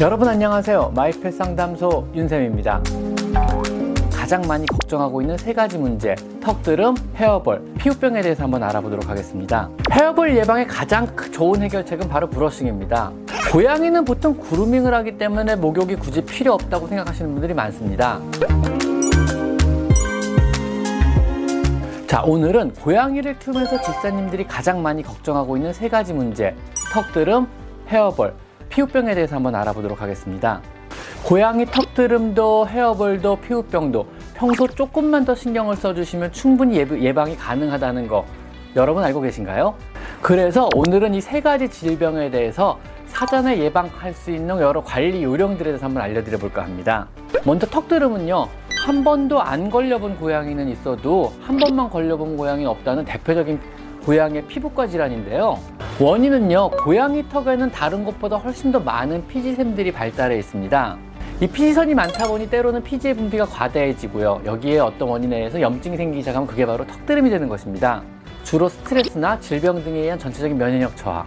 여러분 안녕하세요. 마이펫 상담소 윤쌤입니다. 가장 많이 걱정하고 있는 세 가지 문제 턱드름, 헤어볼, 피부병에 대해서 한번 알아보도록 하겠습니다. 헤어볼 예방의 가장 좋은 해결책은 바로 브러싱입니다. 고양이는 보통 그루밍을 하기 때문에 목욕이 굳이 필요 없다고 생각하시는 분들이 많습니다. 자, 오늘은 고양이를 키우면서 집사님들이 가장 많이 걱정하고 있는 세 가지 문제 턱드름, 헤어볼, 피부병에 대해서 한번 알아보도록 하겠습니다. 고양이 턱드름도 헤어볼도 피부병도 평소 조금만 더 신경을 써주시면 충분히 예방이 가능하다는 거 여러분 알고 계신가요? 그래서 오늘은 이 세 가지 질병에 대해서 사전에 예방할 수 있는 여러 관리 요령들에 대해서 한번 알려드려 볼까 합니다. 먼저 턱드름은요. 한 번도 안 걸려본 고양이는 있어도 한 번만 걸려본 고양이 없다는 대표적인 고양이의 피부과 질환인데요. 원인은요, 고양이 턱에는 다른 것보다 훨씬 더 많은 피지샘들이 발달해 있습니다. 이 피지선이 많다 보니 때로는 피지의 분비가 과다해지고요. 여기에 어떤 원인에 의해서 염증이 생기기 시작하면 그게 바로 턱드름이 되는 것입니다. 주로 스트레스나 질병 등에 의한 전체적인 면역력 저하,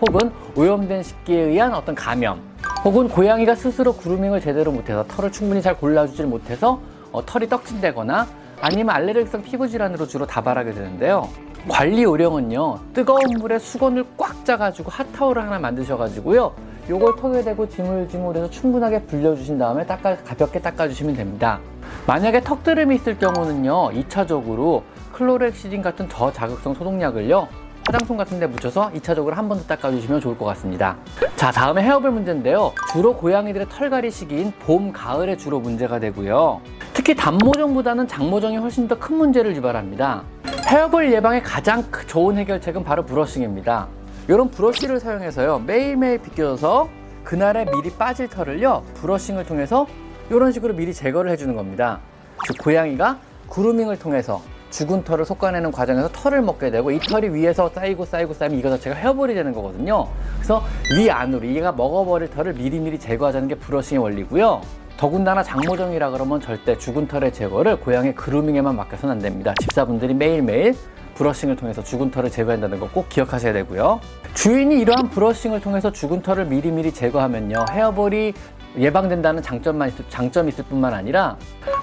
혹은 오염된 식기에 의한 어떤 감염, 혹은 고양이가 스스로 그루밍을 제대로 못해서 털을 충분히 잘 골라주질 못해서 어, 털이 떡진다거나 아니면 알레르기성 피부 질환으로 주로 다발하게 되는데요. 관리 요령은요 뜨거운 물에 수건을 꽉 짜가지고 핫타올을 하나 만드셔가지고요 요걸 턱에 대고 지물지물해서 충분하게 불려주신 다음에 닦아, 가볍게 닦아주시면 됩니다. 만약에 턱드름이 있을 경우는요 2차적으로 클로렉시딘 같은 저자극성 소독약을요 화장솜 같은 데 묻혀서 2차적으로 한 번 더 닦아주시면 좋을 것 같습니다. 자 다음에 헤어볼 문제인데요. 주로 고양이들의 털갈이 시기인 봄, 가을에 주로 문제가 되고요. 특히 단모정보다는 장모정이 훨씬 더 큰 문제를 유발합니다 헤어볼 예방의 가장 좋은 해결책은 바로 브러싱입니다. 이런 브러쉬를 사용해서요 매일매일 빗겨서 그날에 미리 빠질 털을요 브러싱을 통해서 이런 식으로 미리 제거를 해주는 겁니다. 즉 고양이가 그루밍을 통해서 죽은 털을 솎아내는 과정에서 털을 먹게 되고 이 털이 위에서 쌓이고 쌓이고 쌓이면 이거 자체가 헤어볼이 되는 거거든요. 그래서 위 안으로 얘가 먹어버릴 털을 미리미리 제거하자는 게 브러싱의 원리고요. 더군다나 장모정이라 그러면 절대 죽은 털의 제거를 고양이 그루밍에만 맡겨서는 안 됩니다. 집사분들이 매일매일 브러싱을 통해서 죽은 털을 제거한다는 거 꼭 기억하셔야 되고요. 주인이 이러한 브러싱을 통해서 죽은 털을 미리미리 제거하면요. 헤어볼이 예방된다는 장점만 있을, 장점이 있을 뿐만 아니라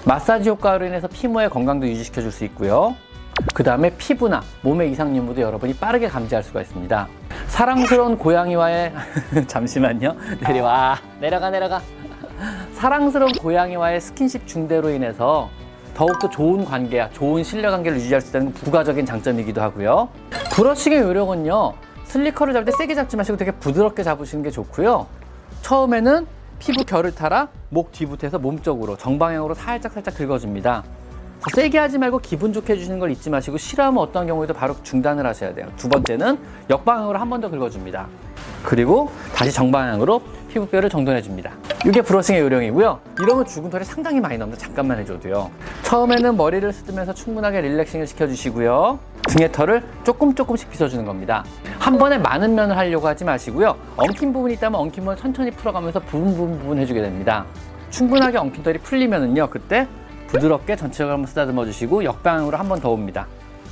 마사지 효과로 인해서 피부의 건강도 유지시켜 줄 수 있고요. 그 다음에 피부나 몸의 이상 유무도 여러분이 빠르게 감지할 수가 있습니다. 사랑스러운 고양이와의 잠시만요. 내려와 내려가 내려가 사랑스러운 고양이와의 스킨십 중대로 인해서 더욱더 좋은 관계야, 좋은 신뢰 관계를 유지할 수 있다는 부가적인 장점이기도 하고요. 브러싱의 요령은요, 슬리커를 잡을 때 세게 잡지 마시고 되게 부드럽게 잡으시는 게 좋고요. 처음에는 피부 결을 타라 목 뒤부터 해서 몸쪽으로 정방향으로 살짝 살짝 긁어줍니다. 세게 하지 말고 기분 좋게 해주시는 걸 잊지 마시고 싫어하면 어떤 경우에도 바로 중단을 하셔야 돼요. 두 번째는 역방향으로 한 번 더 긁어줍니다. 그리고 다시 정방향으로 피부뼈를 정돈해줍니다. 이게 브러싱의 요령이고요. 이러면 죽은 털이 상당히 많이 나옵니다. 잠깐만 해줘도요. 처음에는 머리를 쓰면서 충분하게 릴렉싱을 시켜주시고요. 등의 털을 조금 조금씩 빗어주는 겁니다. 한 번에 많은 면을 하려고 하지 마시고요. 엉킨 부분이 있다면 엉킨 부분을 천천히 풀어가면서 부분 부분 부분 해주게 됩니다. 충분하게 엉킨 털이 풀리면은요. 그때 부드럽게 전체적으로 한번 쓰다듬어 주시고 역방향으로 한 번 더 옵니다.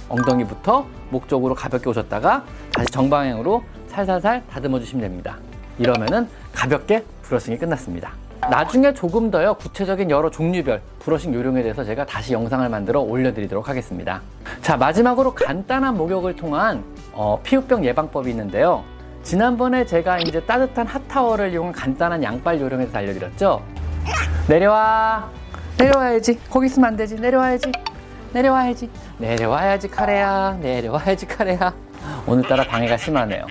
엉덩이부터 목 쪽으로 가볍게 오셨다가 다시 정방향으로 살살살 다듬어 주시면 됩니다. 이러면은 가볍게 브러싱이 끝났습니다. 나중에 조금 더요 구체적인 여러 종류별 브러싱 요령에 대해서 제가 다시 영상을 만들어 올려드리도록 하겠습니다. 자 마지막으로 간단한 목욕을 통한 어, 피부병 예방법이 있는데요. 지난번에 제가 이제 따뜻한 핫타워를 이용한 간단한 양빨 요령에 대해서 알려드렸죠. 내려와 내려와야지 거기 있으면 안 되지 내려와야지 내려와야지 내려와야지 카레야 내려와야지 카레야 오늘따라 방해가 심하네요.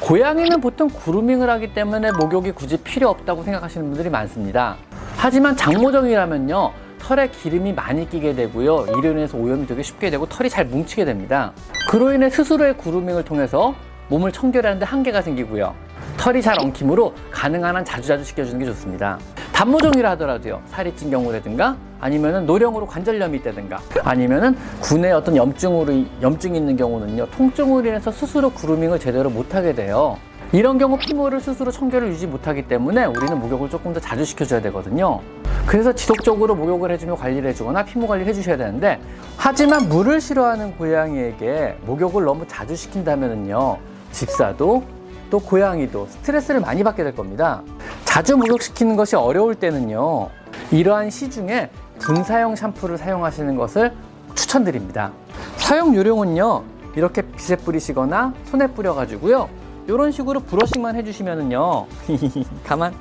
고양이는 보통 그루밍을 하기 때문에 목욕이 굳이 필요 없다고 생각하시는 분들이 많습니다. 하지만 장모정이라면요. 털에 기름이 많이 끼게 되고요. 이로 인해서 오염이 되게 쉽게 되고 털이 잘 뭉치게 됩니다. 그로 인해 스스로의 그루밍을 통해서 몸을 청결하는데 한계가 생기고요. 털이 잘 엉킴으로 가능한 한 자주자주 시켜주는 게 좋습니다. 단모종이라 하더라도요. 살이 찐 경우라든가 아니면은 노령으로 관절염이 있다든가 아니면은 군에 어떤 염증으로 염증이 있는 경우는요. 통증으로 인해서 스스로 그루밍을 제대로 못 하게 돼요. 이런 경우 피부를 스스로 청결을 유지 못하기 때문에 우리는 목욕을 조금 더 자주 시켜줘야 되거든요. 그래서 지속적으로 목욕을 해주며 관리를 해주거나 피부 관리를 해주셔야 되는데 하지만 물을 싫어하는 고양이에게 목욕을 너무 자주 시킨다면요 집사도 또 고양이도 스트레스를 많이 받게 될 겁니다. 자주 목욕시키는 것이 어려울 때는요. 이러한 시중에 분사형 샴푸를 사용하시는 것을 추천드립니다. 사용 요령은요. 이렇게 빗에 뿌리시거나 손에 뿌려 가지고요. 이런 식으로 브러싱만 해주시면은요. 가만.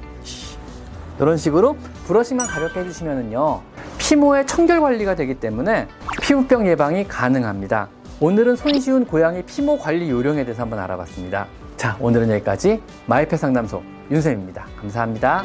이런 식으로 브러싱만 가볍게 해주시면은요. 피모의 청결 관리가 되기 때문에 피부병 예방이 가능합니다. 오늘은 손쉬운 고양이 피모 관리 요령에 대해서 한번 알아봤습니다. 자, 오늘은 여기까지 마이페 상담소 윤쌤입니다. 감사합니다.